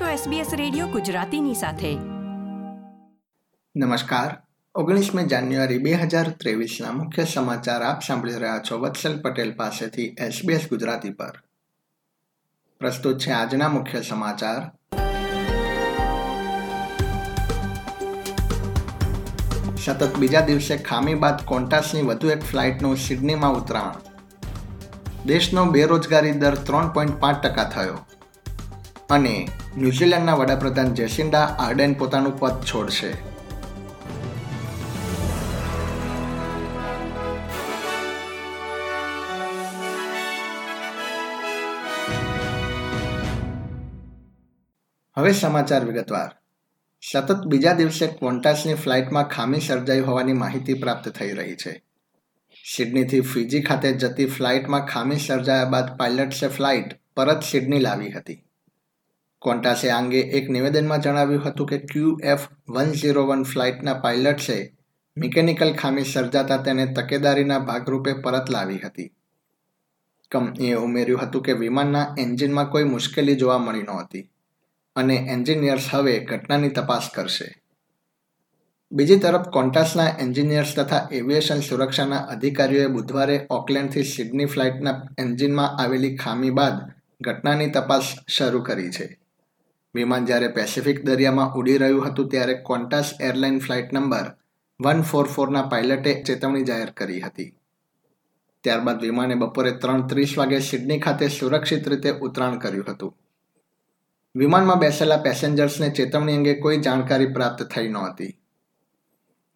છો SBS radio ગુજરાતીની સાથે. નમસ્કાર. ઓગણીસમી જાન્યુઆરી બે હજાર ત્રેવીસના મુખ્ય સમાચાર આપ સાંભળી રહ્યા છો વત્સલ પટેલ પાસેથી SBS ગુજરાતી પર. પ્રસ્તુત છે આજના મુખ્ય સમાચાર. સતત બીજા દિવસે ખામી બાદ કોન્ટાસની વધુ એક ફ્લાઇટનું સિડનીમાં ઉતરાણ. દેશનો બેરોજગારી દર ત્રણ પોઈન્ટ પાંચ ટકા થયો. અને ન્યૂઝીલેન્ડના વડાપ્રધાન જેસિન્ડા આર્ડેન પોતાનું પદ છોડશે. હવે સમાચાર વિગતવાર. સતત બીજા દિવસે ક્વોન્ટાસની ફ્લાઇટમાં ખામી સર્જાઈ હોવાની માહિતી પ્રાપ્ત થઈ રહી છે. સિડનીથી ફિજી ખાતે જતી ફ્લાઇટમાં ખામી સર્જાયા બાદ પાયલટ્સે ફ્લાઇટ પરત સિડની લાવી હતી. ક્વોન્ટાસે આ અંગે એક નિવેદનમાં જણાવ્યું હતું કે Q F one zero one ફ્લાઇટના પાયલટ્સે મિકેનિકલ ખામી સર્જાતા તેને તકેદારીના ભાગરૂપે પરત લાવી હતી. કંપનીએ ઉમેર્યું હતું કે વિમાનના એન્જિનમાં કોઈ મુશ્કેલી જોવા મળી નહોતી અને એન્જિનિયર્સ હવે ઘટનાની તપાસ કરશે. બીજી તરફ, કોન્ટાસના એન્જિનિયર્સ તથા એવિએશન સુરક્ષાના અધિકારીઓએ બુધવારે ઓકલેન્ડથી સિડની ફ્લાઇટના એન્જિનમાં આવેલી ખામી બાદ ઘટનાની તપાસ શરૂ કરી છે. વિમાન જ્યારે પેસિફિક દરિયામાં ઉડી રહ્યું હતું ત્યારે Qantas airline flight number one four ફોરના પાયલટે ચેતવણી જાહેર કરી હતી. ત્યારબાદ વિમાને બપોરે ત્રણ ત્રીસ વાગે સિડની ખાતે સુરક્ષિત રીતે ઉતરાણ કર્યું હતું. વિમાનમાં બેસેલા પેસેન્જર્સને ચેતવણી અંગે કોઈ જાણકારી પ્રાપ્ત થઈ નહોતી.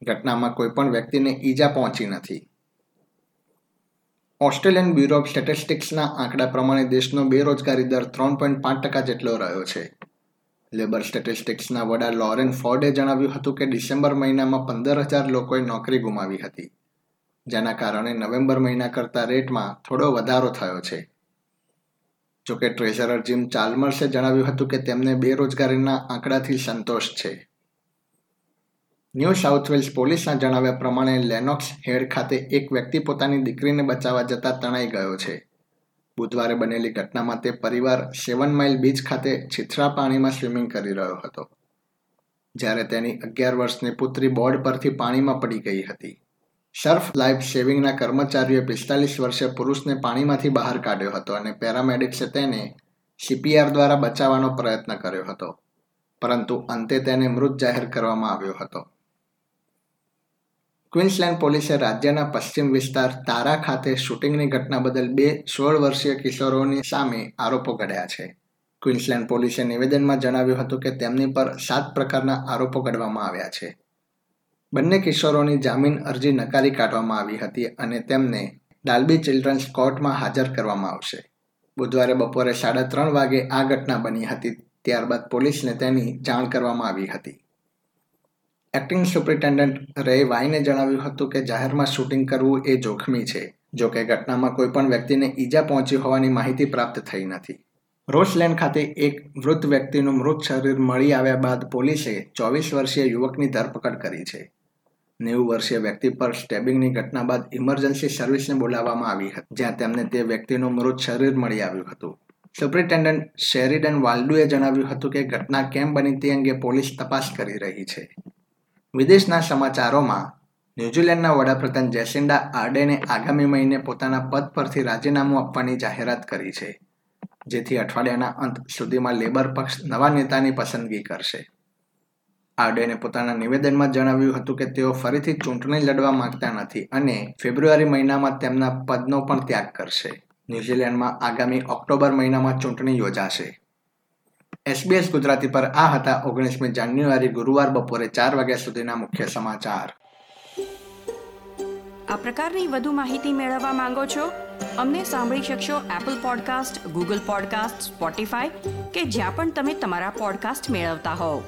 ઘટનામાં કોઈ પણ વ્યક્તિને ઈજા પહોંચી નથી. ઓસ્ટ્રેલિયન બ્યુરો ઓફ સ્ટેટિસ્ટિક્સના આંકડા પ્રમાણે દેશનો બેરોજગારી દર ત્રણ પોઈન્ટ પાંચ ટકા જેટલો રહ્યો છે. લેબર સ્ટેટિસ્ટિક્સના વડા લોરેન ફોર્ડે જણાવ્યું હતું કે ડિસેમ્બર મહિનામાં પંદર હજાર લોકોએ નોકરી ગુમાવી હતી, જેના કારણે નવેમ્બર મહિના કરતા રેટમાં થોડો વધારો થયો છે. જોકે ટ્રેઝરર જીમ ચાલ્મર્સે જણાવ્યું હતું કે તેમને બેરોજગારીના આંકડાથી સંતોષ છે. ન્યૂ સાઉથ વેલ્સ પોલીસના જણાવ્યા પ્રમાણે લેનોક્સ હેડ ખાતે એક વ્યક્તિ પોતાની દીકરીને બચાવવા જતા તણાઈ ગયો છે. બુધવારે બનેલી ઘટનામાં તે પરિવાર સેવન માઇલ બીચ ખાતે છીછરા પાણીમાં સ્વિમિંગ કરી રહ્યો હતો, જ્યારે તેની અગિયાર વર્ષની પુત્રી બોર્ડ પરથી પાણીમાં પડી ગઈ હતી. સર્ફ લાઈફ સેવિંગના કર્મચારીઓએ પિસ્તાલીસ વર્ષે પુરુષને પાણીમાંથી બહાર કાઢ્યો હતો અને પેરામેડિક્સે તેને સીપીઆર દ્વારા બચાવવાનો પ્રયત્ન કર્યો હતો, પરંતુ અંતે તેને મૃત જાહેર કરવામાં આવ્યો હતો. ક્વિન્સલેન્ડ પોલીસે રાજ્યના પશ્ચિમ વિસ્તાર તારા ખાતે શૂટિંગની ઘટના બદલ બે સોળ વર્ષીય કિશોરોની સામે આરોપો ઘડ્યા છે. ક્વિન્સલેન્ડ પોલીસે નિવેદનમાં જણાવ્યું હતું કે તેમની પર સાત પ્રકારના આરોપો ઘડવામાં આવ્યા છે. બંને કિશોરોની જામીન અરજી નકારી કાઢવામાં આવી હતી અને તેમને ડાલ્બી ચિલ્ડ્રન્સ કોર્ટમાં હાજર કરવામાં આવશે. બુધવારે બપોરે સાડા ત્રણ વાગે આ ઘટના બની હતી, ત્યારબાદ પોલીસને તેની જાણ કરવામાં આવી હતી. એક્ટિંગ સુપ્રિન્ટેન્ડન્ટ રે વાઈને જણાવ્યું હતું કે જાહેરમાં શૂટિંગ કરવું એ જોખમી છે, જો કે ઘટનામાં કોઈ પણ વ્યક્તિને ઈજા પહોંચી હોવાની માહિતી પ્રાપ્ત થઈ નથી. રોસલેન્ડ ખાતે એક વૃદ્ધ વ્યક્તિનું મૃત શરીર મળી આવ્યા બાદ પોલીસે ચોવીસ વર્ષીય યુવકની ધરપકડ કરી છે. નેવું વર્ષીય વ્યક્તિ પર સ્ટેબિંગની ઘટના બાદ ઇમરજન્સી સર્વિસને બોલાવવામાં આવી હતી, જ્યાં તેમને તે વ્યક્તિનું મૃત શરીર મળી આવ્યું હતું. સુપ્રિન્ટેન્ડન્ટ શેરીડન વાલ્ડુએ જણાવ્યું હતું કે ઘટના કેમ બની તે અંગે પોલીસ તપાસ કરી રહી છે. વિદેશના સમાચારોમાં ન્યૂઝીલેન્ડના વડાપ્રધાન જેસિન્ડા આર્ડેને આગામી મહિને પોતાના પદ પરથી રાજીનામું આપવાની જાહેરાત કરી છે, જેથી અઠવાડિયાના અંત સુધીમાં લેબર પક્ષ નવા નેતાની પસંદગી કરશે. આર્ડેને પોતાના નિવેદનમાં જણાવ્યું હતું કે તેઓ ફરીથી ચૂંટણી લડવા માંગતા નથી અને ફેબ્રુઆરી મહિનામાં તેમના પદનો પણ ત્યાગ કરશે. ન્યૂઝીલેન્ડમાં આગામી ઓક્ટોબર મહિનામાં ચૂંટણી યોજાશે. એસબીએસ ગુજરાતી પર આ હતા ઓગણીસમી જાન્યુઆરી, ગુરુવાર બપોરે ચાર વાગ્યા સુધીના મુખ્ય સમાચાર. આ પ્રકારની વધુ માહિતી મેળવવા માંગો છો? અમને સાંભળી શકશો Apple podcast Google podcast Spotify કે જ્યાં પણ તમે તમારા પોડકાસ્ટ મેળવતા હોવ.